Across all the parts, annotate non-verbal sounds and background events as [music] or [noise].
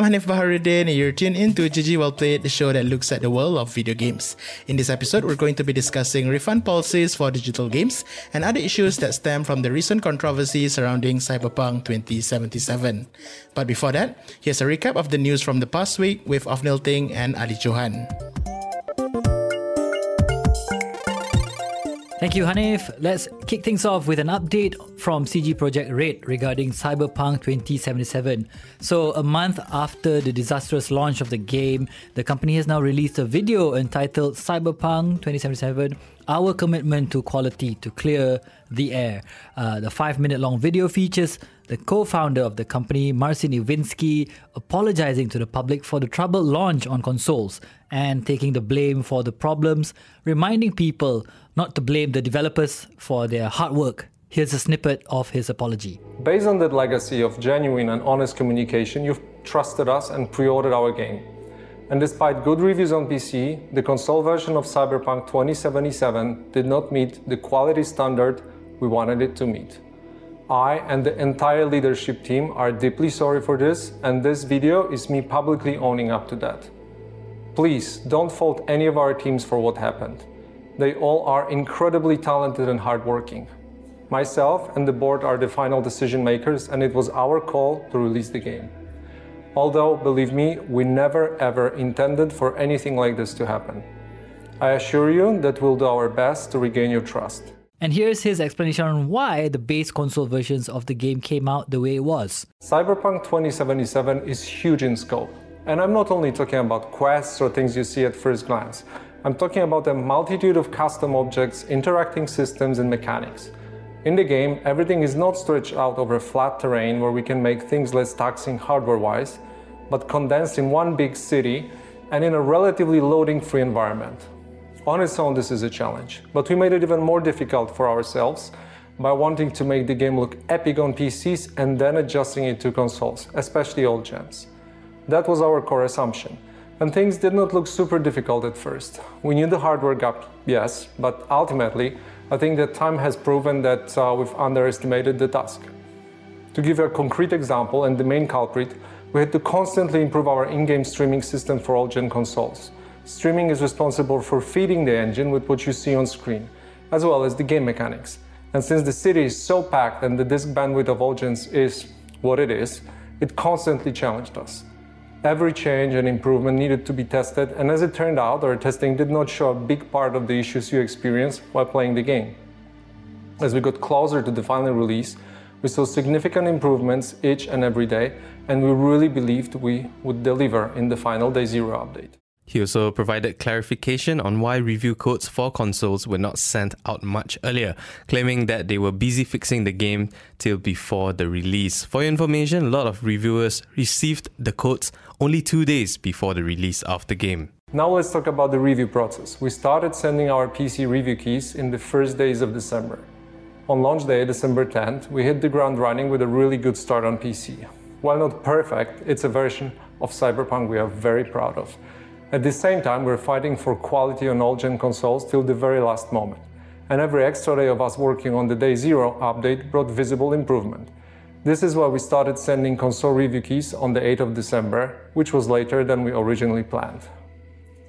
I'm Hanif Baharuddin, and you're tuned into GG Well Played, the show that looks at the world of video games. In this episode, we're going to be discussing refund policies for digital games and other issues that stem from the recent controversy surrounding Cyberpunk 2077. But before that, here's a recap of the news from the past week with Afnil Ting and Ali Johan. Thank you, Hanif. Let's kick things off with an update from CD Projekt Red regarding Cyberpunk 2077. So, a month after the disastrous launch of the game, the company has now released a video entitled Cyberpunk 2077 Our Commitment to Quality to Clear the Air. Uh, the five minute long video features the co founder of the company, Marcin Iwinski, apologizing to the public for the troubled launch on consoles and taking the blame for the problems, reminding people not to blame the developers for their hard work. Here's a snippet of his apology. Based on that legacy of genuine and honest communication, you've trusted us and pre ordered our game. And despite good reviews on PC, the console version of Cyberpunk 2077 did not meet the quality standard we wanted it to meet. I and the entire leadership team are deeply sorry for this, and this video is me publicly owning up to that. Please don't fault any of our teams for what happened. They all are incredibly talented and hardworking. Myself and the board are the final decision makers, and it was our call to release the game. Although, believe me, we never ever intended for anything like this to happen. I assure you that we'll do our best to regain your trust. And here's his explanation on why the base console versions of the game came out the way it was. Cyberpunk 2077 is huge in scope. And I'm not only talking about quests or things you see at first glance. I'm talking about a multitude of custom objects, interacting systems, and mechanics. In the game, everything is not stretched out over flat terrain where we can make things less taxing hardware wise, but condensed in one big city and in a relatively loading free environment. On its own, this is a challenge, but we made it even more difficult for ourselves by wanting to make the game look epic on PCs and then adjusting it to consoles, especially old gens. That was our core assumption. And things did not look super difficult at first. We knew the hardware gap, yes, but ultimately, I think that time has proven that uh, we've underestimated the task. To give a concrete example, and the main culprit, we had to constantly improve our in game streaming system for all gen consoles. Streaming is responsible for feeding the engine with what you see on screen, as well as the game mechanics. And since the city is so packed and the disk bandwidth of gens is what it is, it constantly challenged us. Every change and improvement needed to be tested, and as it turned out, our testing did not show a big part of the issues you experience while playing the game. As we got closer to the final release, we saw significant improvements each and every day, and we really believed we would deliver in the final Day Zero update. He also provided clarification on why review codes for consoles were not sent out much earlier, claiming that they were busy fixing the game till before the release. For your information, a lot of reviewers received the codes only two days before the release of the game. Now let's talk about the review process. We started sending our PC review keys in the first days of December. On launch day, December 10th, we hit the ground running with a really good start on PC. While not perfect, it's a version of Cyberpunk we are very proud of. At the same time, we're fighting for quality on all gen consoles till the very last moment. And every extra day of us working on the Day Zero update brought visible improvement. This is why we started sending console review keys on the 8th of December, which was later than we originally planned.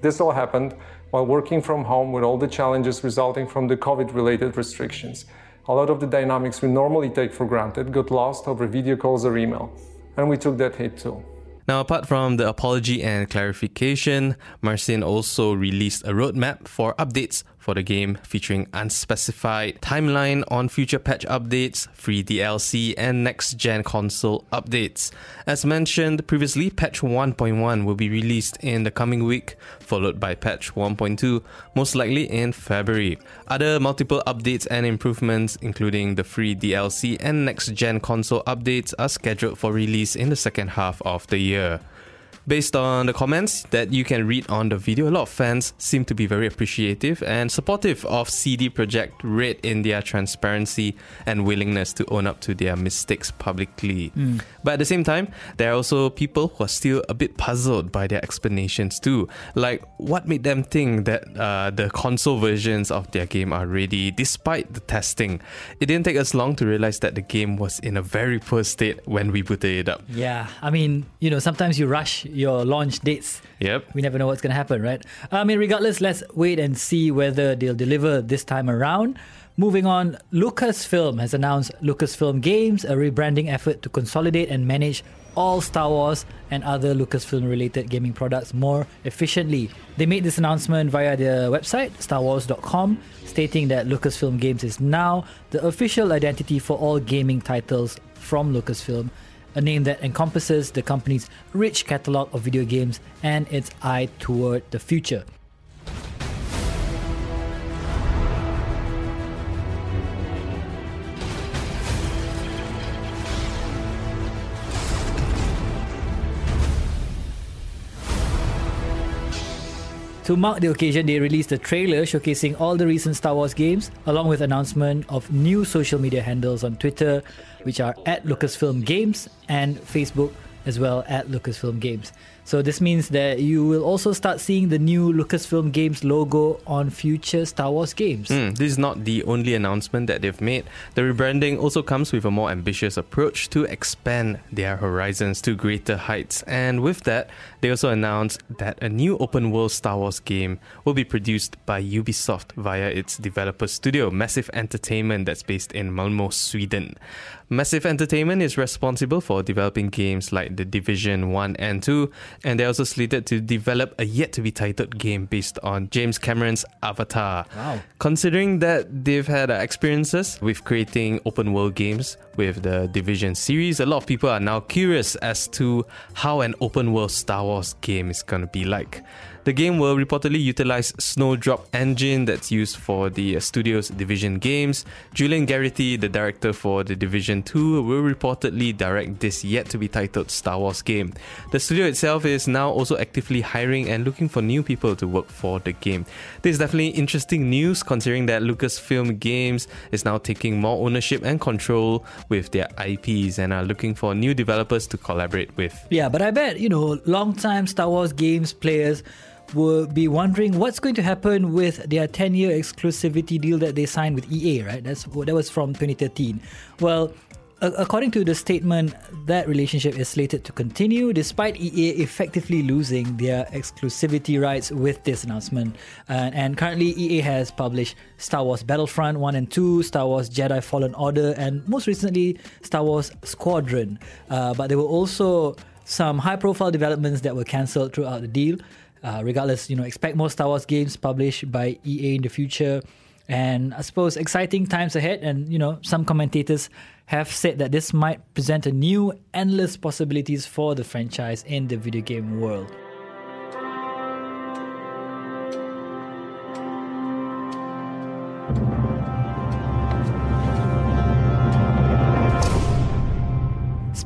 This all happened while working from home with all the challenges resulting from the COVID related restrictions. A lot of the dynamics we normally take for granted got lost over video calls or email, and we took that hit too. Now, apart from the apology and clarification, Marcin also released a roadmap for updates for the game featuring unspecified timeline on future patch updates, free DLC, and next gen console updates. As mentioned previously, patch 1.1 will be released in the coming week, followed by patch 1.2, most likely in February. Other multiple updates and improvements, including the free DLC and next gen console updates, are scheduled for release in the second half of the year. Based on the comments that you can read on the video, a lot of fans seem to be very appreciative and supportive of CD Projekt Red in their transparency and willingness to own up to their mistakes publicly. Mm. But at the same time, there are also people who are still a bit puzzled by their explanations too. Like, what made them think that uh, the console versions of their game are ready despite the testing? It didn't take us long to realize that the game was in a very poor state when we booted it up. Yeah, I mean, you know, sometimes you rush your launch dates. Yep. We never know what's going to happen, right? I mean, regardless, let's wait and see whether they'll deliver this time around. Moving on, Lucasfilm has announced Lucasfilm Games, a rebranding effort to consolidate and manage all Star Wars and other Lucasfilm related gaming products more efficiently. They made this announcement via their website, starwars.com, stating that Lucasfilm Games is now the official identity for all gaming titles from Lucasfilm, a name that encompasses the company's rich catalog of video games and its eye toward the future. To mark the occasion, they released a trailer showcasing all the recent Star Wars games, along with announcement of new social media handles on Twitter, which are at Lucasfilm Games and Facebook as well at Lucasfilm Games. So this means that you will also start seeing the new Lucasfilm Games logo on future Star Wars games. Mm, this is not the only announcement that they've made. The rebranding also comes with a more ambitious approach to expand their horizons to greater heights. And with that, they also announced that a new open world Star Wars game will be produced by Ubisoft via its developer studio, Massive Entertainment, that's based in Malmo, Sweden. Massive Entertainment is responsible for developing games like The Division 1 and 2, and they're also slated to develop a yet to be titled game based on James Cameron's Avatar. Wow. Considering that they've had uh, experiences with creating open world games with the Division series, a lot of people are now curious as to how an open world Star Wars game is going to be like. The game will reportedly utilize Snowdrop engine that's used for the uh, studio's Division games. Julian Gerighty, the director for the Division 2, will reportedly direct this yet to be titled Star Wars game. The studio itself is now also actively hiring and looking for new people to work for the game. This is definitely interesting news considering that Lucasfilm Games is now taking more ownership and control with their IPs and are looking for new developers to collaborate with. Yeah, but I bet, you know, long-time Star Wars games players will be wondering what's going to happen with their 10 year exclusivity deal that they signed with EA, right? That's that was from 2013. Well, according to the statement, that relationship is slated to continue despite EA effectively losing their exclusivity rights with this announcement. Uh, and currently, EA has published Star Wars Battlefront 1 and 2, Star Wars Jedi Fallen Order, and most recently, Star Wars Squadron. Uh, but there were also some high profile developments that were cancelled throughout the deal. Uh, regardless, you know, expect more Star Wars games published by EA in the future. And I suppose exciting times ahead. And, you know, some commentators have said that this might present a new, endless possibilities for the franchise in the video game world.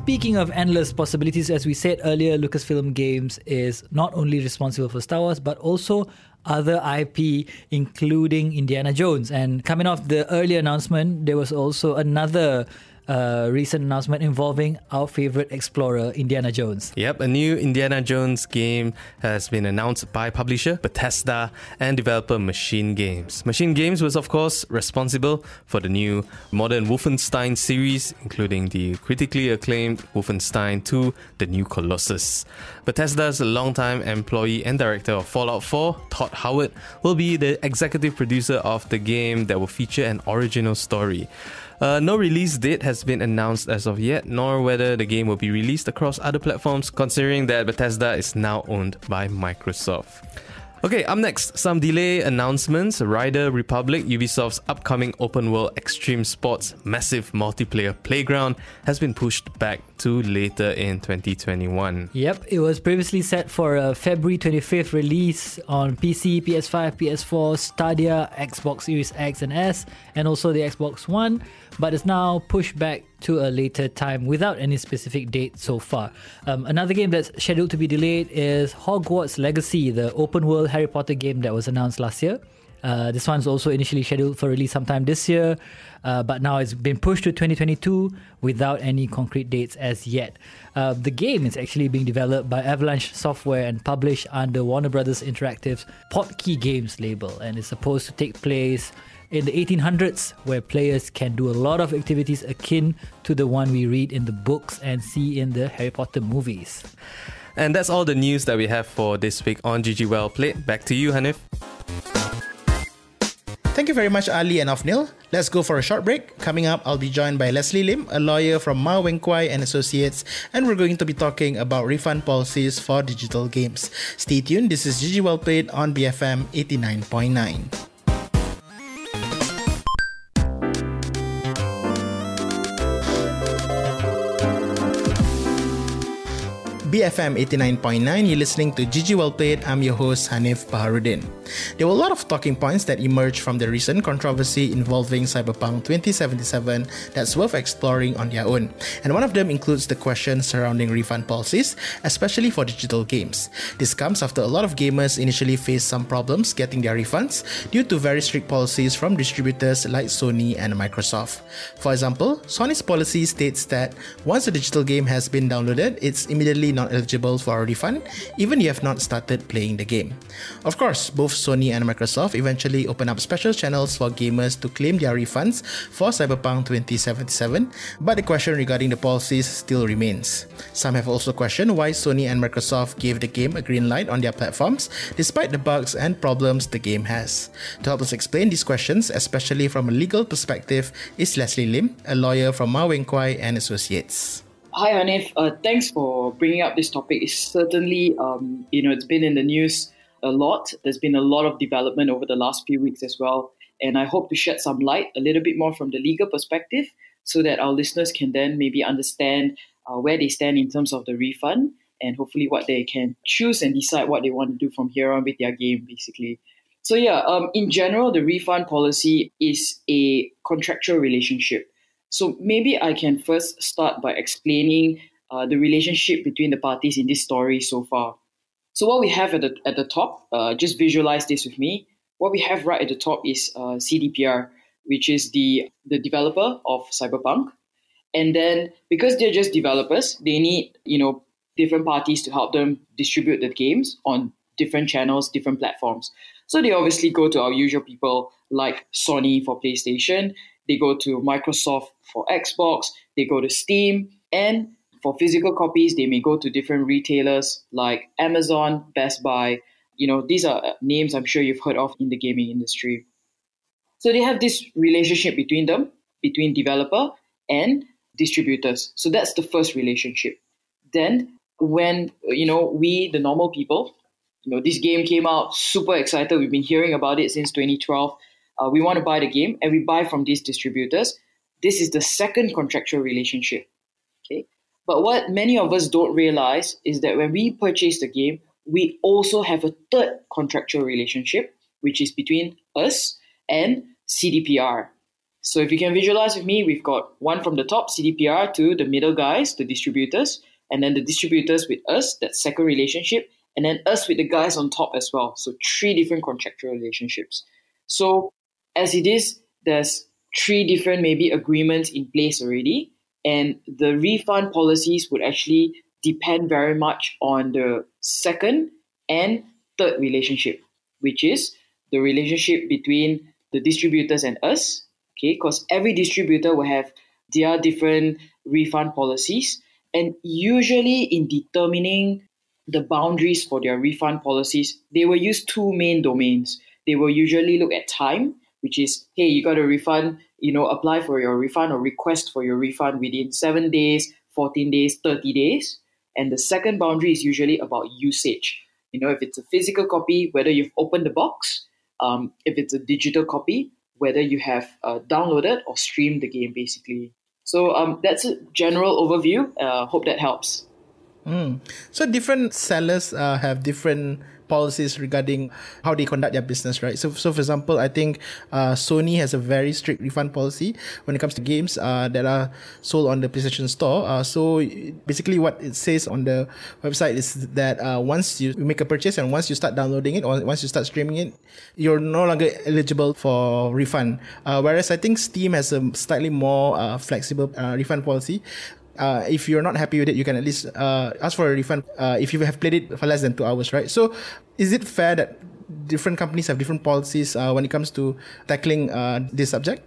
Speaking of endless possibilities, as we said earlier, Lucasfilm Games is not only responsible for Star Wars, but also other IP, including Indiana Jones. And coming off the earlier announcement, there was also another uh, recent announcement involving our favorite explorer, Indiana Jones. Yep, a new Indiana Jones game has been announced by publisher Bethesda and developer Machine Games. Machine Games was, of course, responsible for the new modern Wolfenstein series, including the critically acclaimed Wolfenstein 2 The New Colossus. Bethesda's longtime employee and director of Fallout 4, Todd Howard, will be the executive producer of the game that will feature an original story. Uh, no release date has been announced as of yet, nor whether the game will be released across other platforms, considering that Bethesda is now owned by Microsoft. Okay, up next, some delay announcements. Rider Republic, Ubisoft's upcoming open world extreme sports massive multiplayer playground, has been pushed back to later in 2021. Yep, it was previously set for a February 25th release on PC, PS5, PS4, Stadia, Xbox Series X and S, and also the Xbox One, but it's now pushed back to a later time without any specific date so far. Um, another game that's scheduled to be delayed is Hogwarts Legacy, the open world Harry Potter game that was announced last year. Uh, this one's also initially scheduled for release sometime this year, uh, but now it's been pushed to 2022 without any concrete dates as yet. Uh, the game is actually being developed by Avalanche Software and published under Warner Brothers Interactive's Portkey Games label, and is supposed to take place in the 1800s, where players can do a lot of activities akin to the one we read in the books and see in the Harry Potter movies. And that's all the news that we have for this week on GG Well Played. Back to you, Hanif. Thank you very much, Ali and Ofnil. Let's go for a short break. Coming up, I'll be joined by Leslie Lim, a lawyer from Ma Weng Kwai and Associates, and we're going to be talking about refund policies for digital games. Stay tuned. This is GG Well Played on BFM 89.9. BFM 89.9, you're listening to GG Well Played. I'm your host, Hanif Baharudin. There were a lot of talking points that emerged from the recent controversy involving Cyberpunk 2077 that's worth exploring on their own. And one of them includes the question surrounding refund policies, especially for digital games. This comes after a lot of gamers initially faced some problems getting their refunds due to very strict policies from distributors like Sony and Microsoft. For example, Sony's policy states that once a digital game has been downloaded, it's immediately not eligible for a refund, even if you have not started playing the game. Of course, both Sony and Microsoft eventually open up special channels for gamers to claim their refunds for Cyberpunk 2077, but the question regarding the policies still remains. Some have also questioned why Sony and Microsoft gave the game a green light on their platforms, despite the bugs and problems the game has. To help us explain these questions, especially from a legal perspective, is Leslie Lim, a lawyer from Ma Weng Kwai and Associates. Hi, Hanif. Uh, thanks for bringing up this topic. It's certainly, um, you know, it's been in the news a lot. There's been a lot of development over the last few weeks as well. And I hope to shed some light a little bit more from the legal perspective so that our listeners can then maybe understand uh, where they stand in terms of the refund and hopefully what they can choose and decide what they want to do from here on with their game, basically. So, yeah, um, in general, the refund policy is a contractual relationship. So maybe I can first start by explaining uh, the relationship between the parties in this story so far. So what we have at the at the top, uh, just visualize this with me. What we have right at the top is uh, CDPR, which is the the developer of Cyberpunk, and then because they're just developers, they need you know different parties to help them distribute the games on different channels, different platforms. So they obviously go to our usual people like Sony for PlayStation, they go to Microsoft for Xbox, they go to Steam, and for physical copies, they may go to different retailers like Amazon, Best Buy. You know, these are uh, names I'm sure you've heard of in the gaming industry. So they have this relationship between them, between developer and distributors. So that's the first relationship. Then when you know we the normal people, you know this game came out super excited. We've been hearing about it since 2012 uh, we want to buy the game and we buy from these distributors. This is the second contractual relationship. Okay. But what many of us don't realize is that when we purchase the game, we also have a third contractual relationship, which is between us and CDPR. So if you can visualize with me, we've got one from the top, CDPR, to the middle guys, the distributors, and then the distributors with us, that second relationship, and then us with the guys on top as well. So three different contractual relationships. So as it is, there's three different maybe agreements in place already, and the refund policies would actually depend very much on the second and third relationship, which is the relationship between the distributors and us. Okay, because every distributor will have their different refund policies, and usually in determining the boundaries for their refund policies, they will use two main domains. They will usually look at time which is, hey, you got a refund, you know, apply for your refund or request for your refund within seven days, 14 days, 30 days. And the second boundary is usually about usage. You know, if it's a physical copy, whether you've opened the box, um, if it's a digital copy, whether you have uh, downloaded or streamed the game, basically. So um, that's a general overview. Uh, hope that helps. Mm. So different sellers uh, have different policies regarding how they conduct their business, right? So, so for example, I think uh, Sony has a very strict refund policy when it comes to games uh, that are sold on the PlayStation Store. Uh, so basically, what it says on the website is that uh, once you make a purchase and once you start downloading it or once you start streaming it, you're no longer eligible for refund. Uh, whereas I think Steam has a slightly more uh, flexible refund policy uh, if you're not happy with it, you can at least uh, ask for a refund uh, if you have played it for less than two hours, right? So, is it fair that different companies have different policies uh, when it comes to tackling uh, this subject?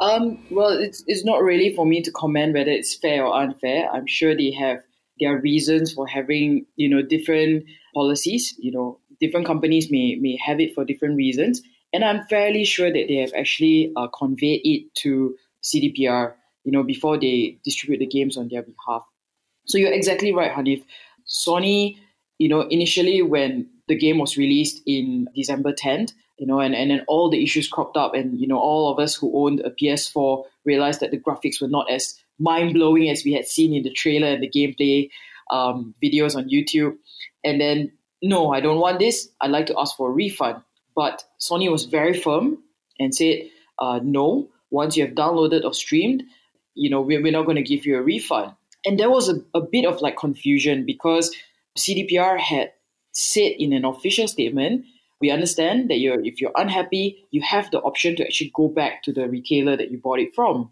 Um, well, it's, it's not really for me to comment whether it's fair or unfair. I'm sure they have their reasons for having, you know, different policies. You know, different companies may, may have it for different reasons. And I'm fairly sure that they have actually uh, conveyed it to CDPR you know, before they distribute the games on their behalf. So you're exactly right, Hanif. Sony, you know, initially when the game was released in December 10th, you know, and, and then all the issues cropped up, and you know, all of us who owned a PS4 realized that the graphics were not as mind blowing as we had seen in the trailer and the gameplay um, videos on YouTube. And then, no, I don't want this. I'd like to ask for a refund. But Sony was very firm and said, uh, no, once you have downloaded or streamed, you know, we're, we're not going to give you a refund. And there was a, a bit of like confusion because CDPR had said in an official statement, we understand that you're if you're unhappy, you have the option to actually go back to the retailer that you bought it from.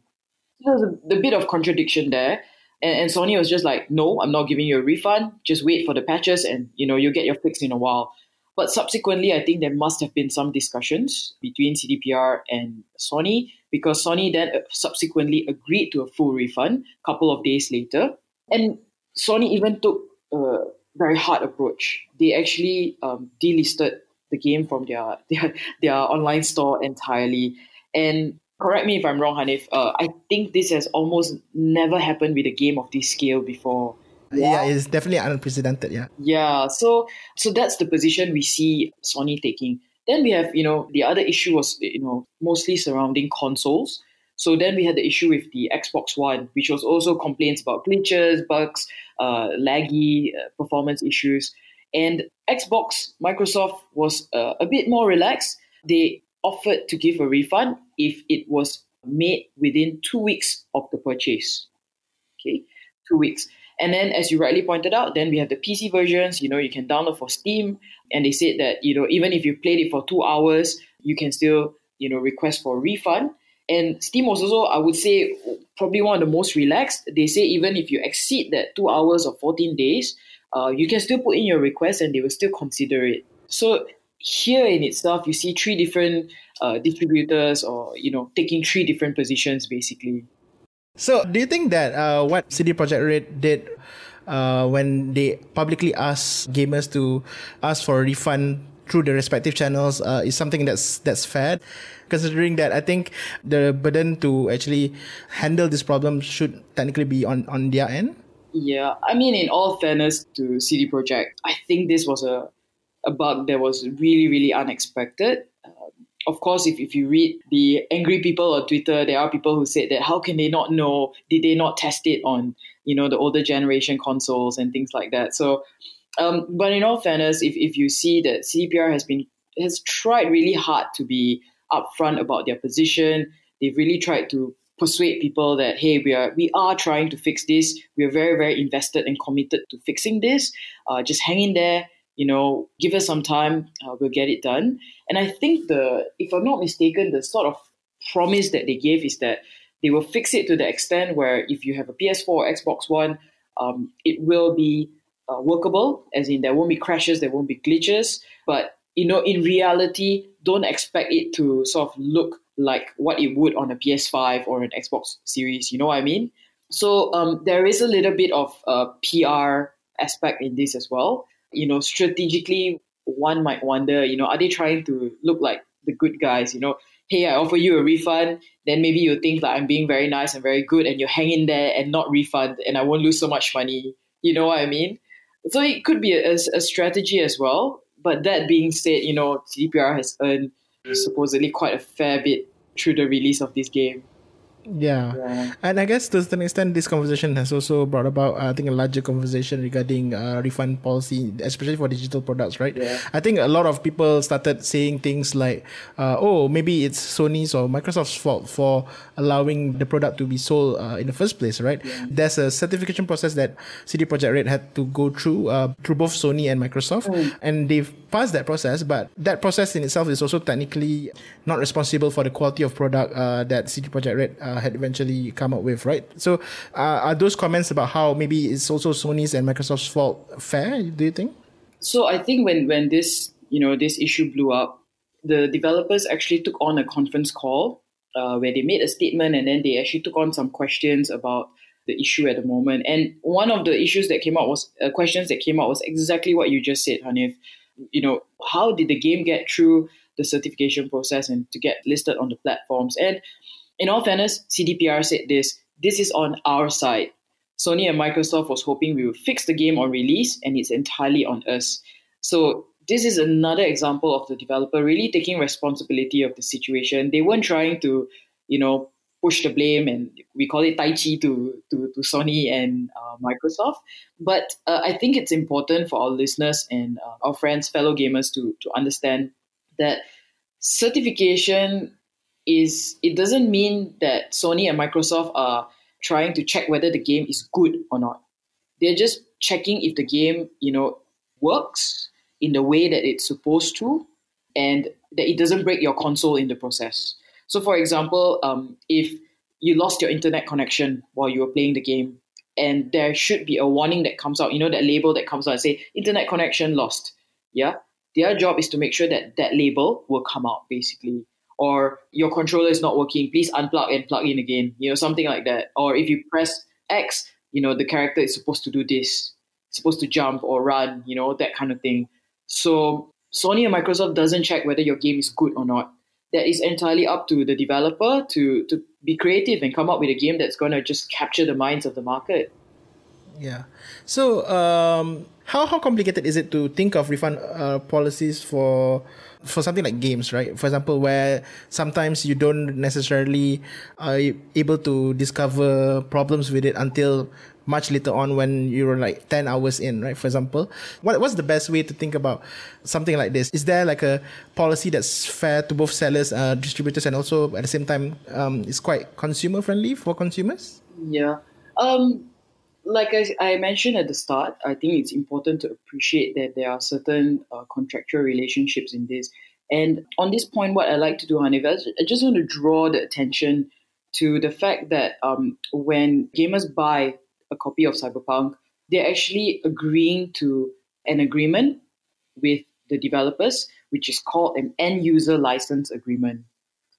So there's a, a bit of contradiction there. And, and Sony was just like, no, I'm not giving you a refund. Just wait for the patches and you know you'll get your fix in a while. But subsequently, I think there must have been some discussions between CDPR and Sony because Sony then uh, subsequently agreed to a full refund a couple of days later. And Sony even took a very hard approach. They actually um, delisted the game from their, [laughs] their, their online store entirely. And correct me if I'm wrong, Hanif, uh, I think this has almost never happened with a game of this scale before. Yeah, it's definitely unprecedented. Yeah. Yeah. So so that's the position we see Sony taking. Then we have, you know, the other issue was, you know, mostly surrounding consoles. So then we had the issue with the Xbox One, which was also complaints about glitches, bugs, uh, laggy uh, performance issues. And Xbox, Microsoft was uh, a bit more relaxed. They offered to give a refund if it was made within two weeks of the purchase. Okay, two weeks. And then, as you rightly pointed out, then we have the PC versions. You know, you can download for Steam, and they said that you know even if you played it for two hours, you can still you know request for a refund. And Steam was also, I would say, probably one of the most relaxed. They say even if you exceed that two hours or 14 days, uh, you can still put in your request and they will still consider it. So here in itself, you see three different uh, distributors or, you know, taking three different positions basically. So, do you think that uh, what CD Projekt Red did uh, when they publicly asked gamers to ask for a refund through the respective channels uh, is something that's that's fair? Considering that, I think the burden to actually handle this problem should technically be on on their end. Yeah, I mean, in all fairness to CD Projekt, I think this was a a bug that was really really unexpected of course, if, if you read the angry people on Twitter, there are people who said that how can they not know? Did they not test it on you know the older generation consoles and things like that? So, um, but in all fairness, if, if you see that CDPR has been has tried really hard to be upfront about their position, they've really tried to persuade people that hey, we are we are trying to fix this. We are very very invested and committed to fixing this. Uh, just hang in there you know, give us some time, uh, we'll get it done. And I think the, if I'm not mistaken, the sort of promise that they gave is that they will fix it to the extent where if you have a PS4 or Xbox One, um, it will be uh, workable, as in there won't be crashes, there won't be glitches. But you know, in reality, don't expect it to sort of look like what it would on a PS5 or an Xbox Series. You know what I mean? So um, there is a little bit of a PR aspect in this as well you know, strategically, one might wonder, you know, are they trying to look like the good guys? You know, hey, I offer you a refund, then maybe you think that I'm being very nice and very good, and you hang in there and not refund, and I won't lose so much money. You know what I mean? So it could be a, a strategy as well. But that being said, you know, CDPR has earned supposedly quite a fair bit through the release of this game. Yeah. yeah. And I guess to some extent, this conversation has also brought about, uh, I think, a larger conversation regarding uh, refund policy, especially for digital products, right? Yeah. I think a lot of people started saying things like, uh, oh, maybe it's Sony's or Microsoft's fault for allowing the product to be sold uh, in the first place, right? Yeah. There's a certification process that CD Projekt Red had to go through, uh, through both Sony and Microsoft, mm. and they've passed that process, but that process in itself is also technically not responsible for the quality of product uh, that CD Projekt Red uh, had eventually come up with, right? So, uh, are those comments about how maybe it's also Sony's and Microsoft's fault fair? Do you think? So, I think when when this you know this issue blew up, the developers actually took on a conference call uh, where they made a statement and then they actually took on some questions about the issue at the moment. And one of the issues that came out was uh, questions that came out was exactly what you just said, Hanif. You know, how did the game get through the certification process and to get listed on the platforms? And in all fairness, CDPR said this this is on our side. Sony and Microsoft was hoping we would fix the game on release, and it's entirely on us. So this is another example of the developer really taking responsibility of the situation. They weren't trying to, you know, push the blame, and we call it tai chi to to, to Sony and uh, Microsoft. But uh, I think it's important for our listeners and uh, our friends, fellow gamers, to to understand that certification is it doesn't mean that Sony and Microsoft are trying to check whether the game is good or not. They're just checking if the game, you know, works in the way that it's supposed to and that it doesn't break your console in the process. So, for example, um, if you lost your internet connection while you were playing the game, and there should be a warning that comes out, you know, that label that comes out and say internet connection lost. Yeah, their job is to make sure that that label will come out basically or your controller is not working, please unplug and plug in again, you know, something like that. Or if you press X, you know, the character is supposed to do this, supposed to jump or run, you know, that kind of thing. So Sony and Microsoft doesn't check whether your game is good or not. That is entirely up to the developer to to be creative and come up with a game that's going to just capture the minds of the market. Yeah. So, um, how how complicated is it to think of refund uh, policies for for something like games, right? For example, where sometimes you don't necessarily are able to discover problems with it until much later on when you're like 10 hours in, right? For example, what, what's the best way to think about something like this? Is there like a policy that's fair to both sellers, uh, distributors, and also at the same time um, is quite consumer friendly for consumers? Yeah. Um, like I, I, mentioned at the start, I think it's important to appreciate that there are certain uh, contractual relationships in this. And on this point, what I like to do, Hanif, I just want to draw the attention to the fact that um, when gamers buy a copy of Cyberpunk, they're actually agreeing to an agreement with the developers, which is called an end user license agreement.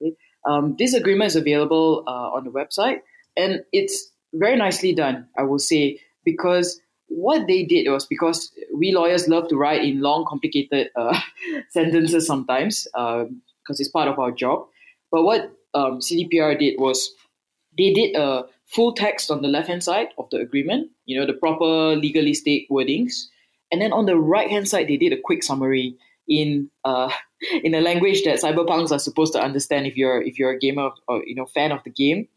Okay? Um, this agreement is available uh, on the website, and it's very nicely done, I will say, because what they did was because we lawyers love to write in long, complicated uh, [laughs] sentences sometimes because um, it's part of our job. But what um, CDPR did was they did a full text on the left hand side of the agreement, you know, the proper legalistic wordings. And then on the right hand side, they did a quick summary in uh, [laughs] in a language that cyberpunks are supposed to understand if you're if you're a gamer or you know fan of the game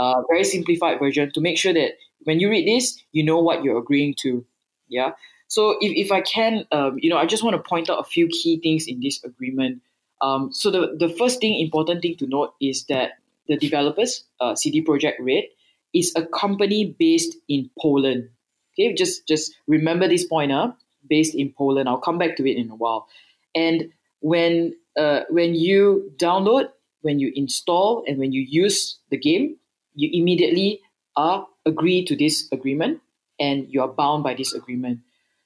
uh, very simplified version to make sure that when you read this, you know what you're agreeing to. Yeah. So if, if I can, um, you know, I just want to point out a few key things in this agreement. Um, so the, the first thing, important thing to note is that the developers, uh, CD Projekt Red, is a company based in Poland. Okay, just just remember this point, huh? Based in Poland. I'll come back to it in a while. And when uh, when you download, when you install, and when you use the game, you immediately are agree to this agreement and you are bound by this agreement.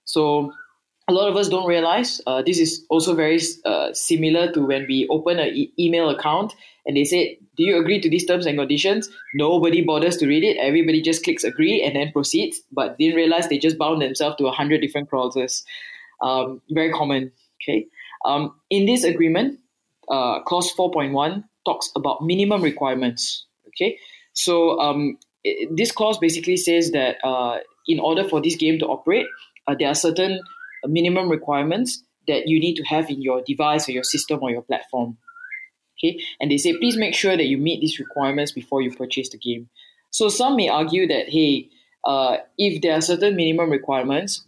So a lot of us don't realize uh, this is also very uh, similar to when we open an e- email account and they say, "Do you agree to these terms and conditions?" Nobody bothers to read it. Everybody just clicks agree and then proceeds, but didn't realize they just bound themselves to a hundred different clauses. Um, very common. Okay. Um, in this agreement, uh, clause four point one talks about minimum requirements. Okay. So um, it, this clause basically says that uh, in order for this game to operate, uh, there are certain minimum requirements that you need to have in your device or your system or your platform. Okay, and they say please make sure that you meet these requirements before you purchase the game. So some may argue that hey, uh, if there are certain minimum requirements,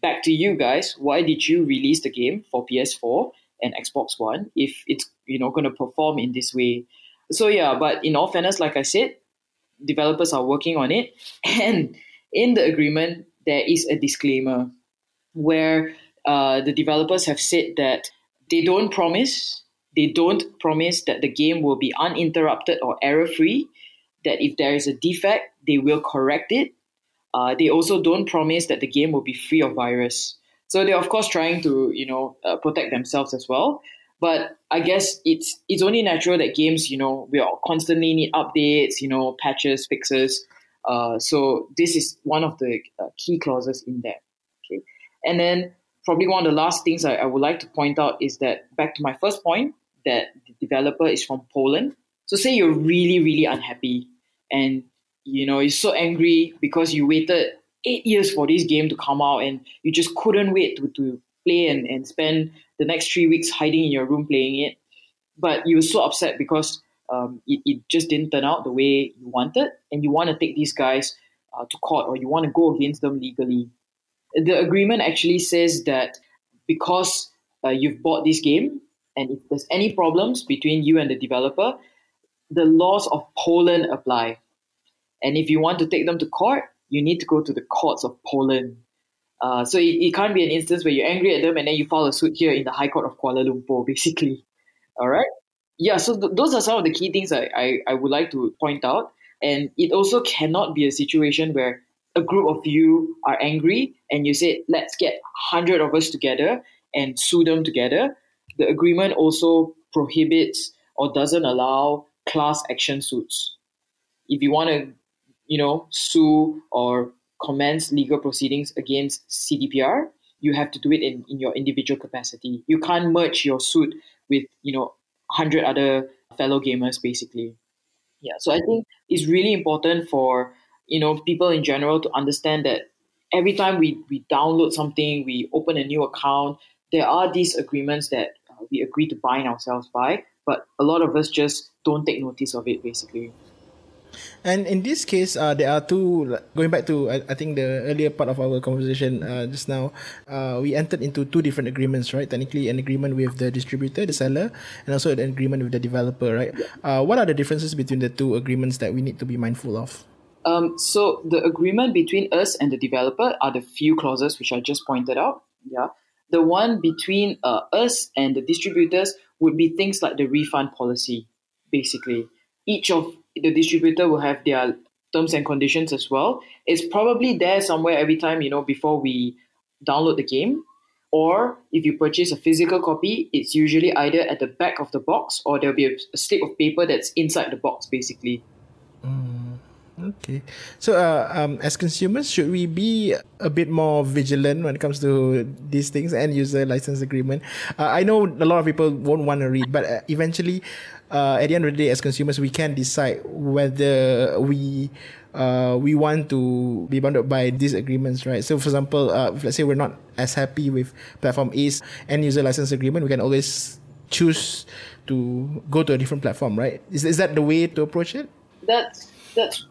back to you guys, why did you release the game for PS4 and Xbox One if it's you know going to perform in this way? So yeah, but in all fairness, like I said, developers are working on it, [laughs] and in the agreement there is a disclaimer where uh, the developers have said that they don't promise they don't promise that the game will be uninterrupted or error free that if there is a defect they will correct it. Uh, they also don't promise that the game will be free of virus. So they're of course trying to you know uh, protect themselves as well but i guess it's it's only natural that games you know we constantly need updates you know patches fixes. Uh, so this is one of the uh, key clauses in there okay. And then probably one of the last things I, I, would like to point out is that back to my first point that the developer is from Poland. So say you're really, really unhappy and you know you're so angry because you waited eight years for this game to come out and you just couldn't wait to, to play and, and spend the next three weeks hiding in your room playing it. But you were so upset because um, it, it just didn't turn out the way you wanted and you want to take these guys uh, to court or you want to go against them legally the agreement actually says that because uh, you've bought this game and if there's any problems between you and the developer, the laws of Poland apply. And if you want to take them to court, you need to go to the courts of Poland. Uh, so it, it can't be an instance where you're angry at them and then you file a suit here in the High Court of Kuala Lumpur, [laughs] basically. All right? Yeah, so th- those are some of the key things I, I, I would like to point out. And it also cannot be a situation where a group of you are angry and you say, let's get 100 of us together and sue them together, the agreement also prohibits or doesn't allow class action suits. If you want to, you know, sue or commence legal proceedings against CDPR, you have to do it in, in your individual capacity. You can't merge your suit with, you know, 100 other fellow gamers, basically. Yeah, so I think it's really important for you know people in general to understand that every time we, we download something, we open a new account, there are these agreements that uh, we agree to bind ourselves by, but a lot of us just don't take notice of it basically. And in this case, uh, there are two. Going back to, I, I think the earlier part of our conversation uh, just now, uh, we entered into two different agreements, right? Technically, an agreement with the distributor, the seller, and also an agreement with the developer, right? Uh, what are the differences between the two agreements that we need to be mindful of? Um, so the agreement between us and the developer are the few clauses which I just pointed out. Yeah. The one between uh, us and the distributors would be things like the refund policy, basically. Each of the distributor will have their terms and conditions as well. It's probably there somewhere every time, you know, before we download the game. Or if you purchase a physical copy, it's usually either at the back of the box or there'll be a, a slip of paper that's inside the box, basically. Mm. Okay. So, uh, um, as consumers, should we be a bit more vigilant when it comes to these things and user license agreement? Uh, I know a lot of people won't want to read, but uh, eventually, uh, at the end of the day, as consumers, we can decide whether we uh, we want to be bounded by these agreements, right? So, for example, uh, let's say we're not as happy with platform A's end user license agreement, we can always choose to go to a different platform, right? Is, is that the way to approach it? That's that's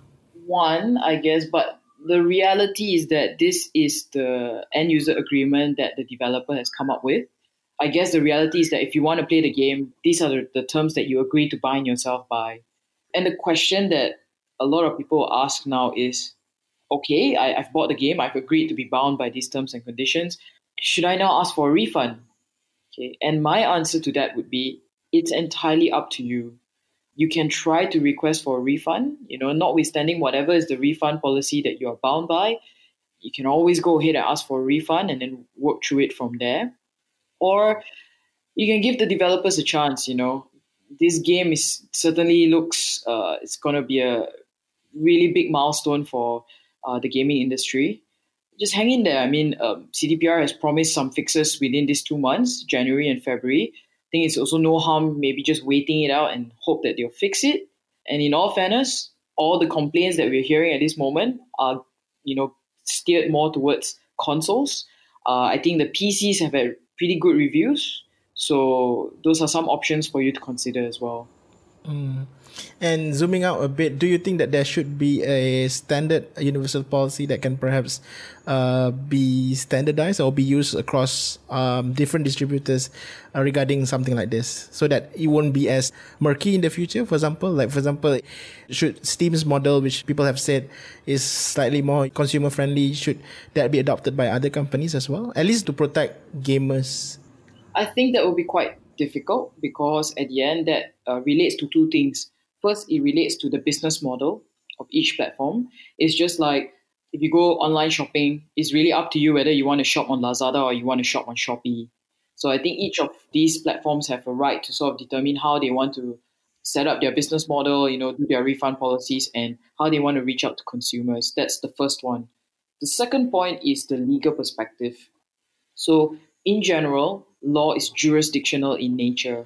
one, I guess, but the reality is that this is the end user agreement that the developer has come up with. I guess the reality is that if you want to play the game, these are the, the terms that you agree to bind yourself by. And the question that a lot of people ask now is okay, I, I've bought the game, I've agreed to be bound by these terms and conditions. Should I now ask for a refund? Okay, and my answer to that would be it's entirely up to you you can try to request for a refund. You know, notwithstanding whatever is the refund policy that you are bound by, you can always go ahead and ask for a refund and then work through it from there. Or you can give the developers a chance. You know, this game is certainly looks uh, it's gonna be a really big milestone for uh, the gaming industry. Just hang in there. I mean, um, CDPR has promised some fixes within these two months, January and February think it's also no harm maybe just waiting it out and hope that they'll fix it. And in all fairness, all the complaints that we're hearing at this moment are, you know, steered more towards consoles. Uh, I think the PCs have had pretty good reviews. So those are some options for you to consider as well. Mm. And zooming out a bit, do you think that there should be a standard universal policy that can perhaps uh, be standardized or be used across um, different distributors uh, regarding something like this so that it won't be as murky in the future? For example, like for example, should Steam's model, which people have said is slightly more consumer friendly, should that be adopted by other companies as well, at least to protect gamers? I think that would be quite difficult because at the end that uh, relates to two things. First, it relates to the business model of each platform. It's just like if you go online shopping, it's really up to you whether you want to shop on Lazada or you want to shop on Shopee. So I think each of these platforms have a right to sort of determine how they want to set up their business model, you know, do their refund policies and how they want to reach out to consumers. That's the first one. The second point is the legal perspective. So in general, law is jurisdictional in nature.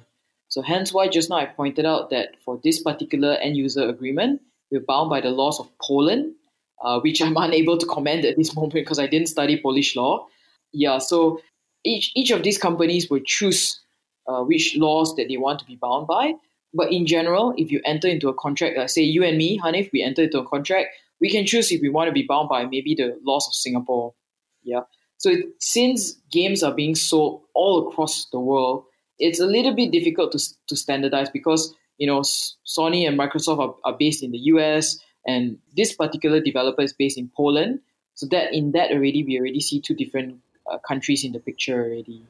So hence why just now I pointed out that for this particular end user agreement, we're bound by the laws of Poland, uh, which I'm [laughs] unable to comment at this moment because I didn't study Polish law. Yeah, so each each of these companies will choose uh, which laws that they want to be bound by. But in general, if you enter into a contract, uh, say you and me, Hanif, we enter into a contract, we can choose if we want to be bound by maybe the laws of Singapore. Yeah. So since games are being sold all across the world, it's a little bit difficult to, to standardize because you know Sony and Microsoft are, are based in the US and this particular developer is based in Poland. So that in that already we already see two different uh, countries in the picture already.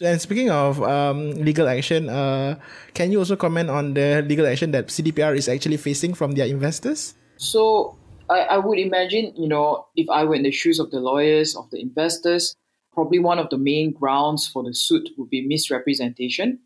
And speaking of um, legal action, uh, can you also comment on the legal action that CDPR is actually facing from their investors? So I, I would imagine, you know, if I were in the shoes of the lawyers, of the investors, probably one of the main grounds for the suit would be misrepresentation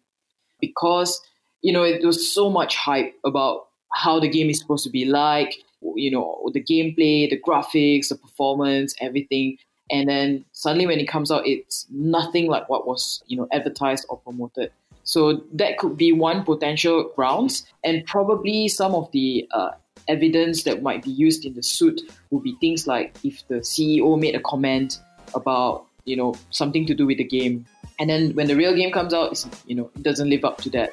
because, you know, it was so much hype about how the game is supposed to be like, you know, the gameplay, the graphics, the performance, everything. And then suddenly when it comes out, it's nothing like what was, you know, advertised or promoted. So that could be one potential grounds. And probably some of the uh, evidence that might be used in the suit would be things like if the CEO made a comment about you know something to do with the game, and then when the real game comes out, it's, you know it doesn't live up to that,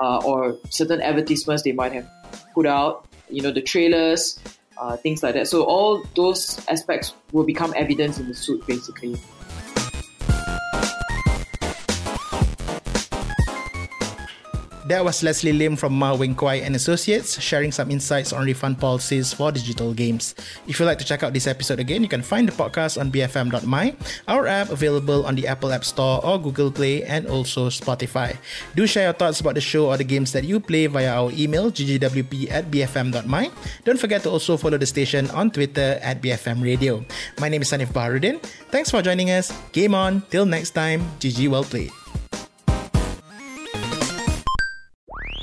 uh, or certain advertisements they might have put out, you know the trailers, uh, things like that. So all those aspects will become evidence in the suit basically. That was Leslie Lim from Ma Wing Kwai and Associates sharing some insights on refund policies for digital games. If you'd like to check out this episode again, you can find the podcast on bfm.my, our app available on the Apple App Store or Google Play and also Spotify. Do share your thoughts about the show or the games that you play via our email ggwp at bfm.my. Don't forget to also follow the station on Twitter at BFM Radio. My name is Sanif Baharudin. Thanks for joining us. Game on. Till next time, GG well played.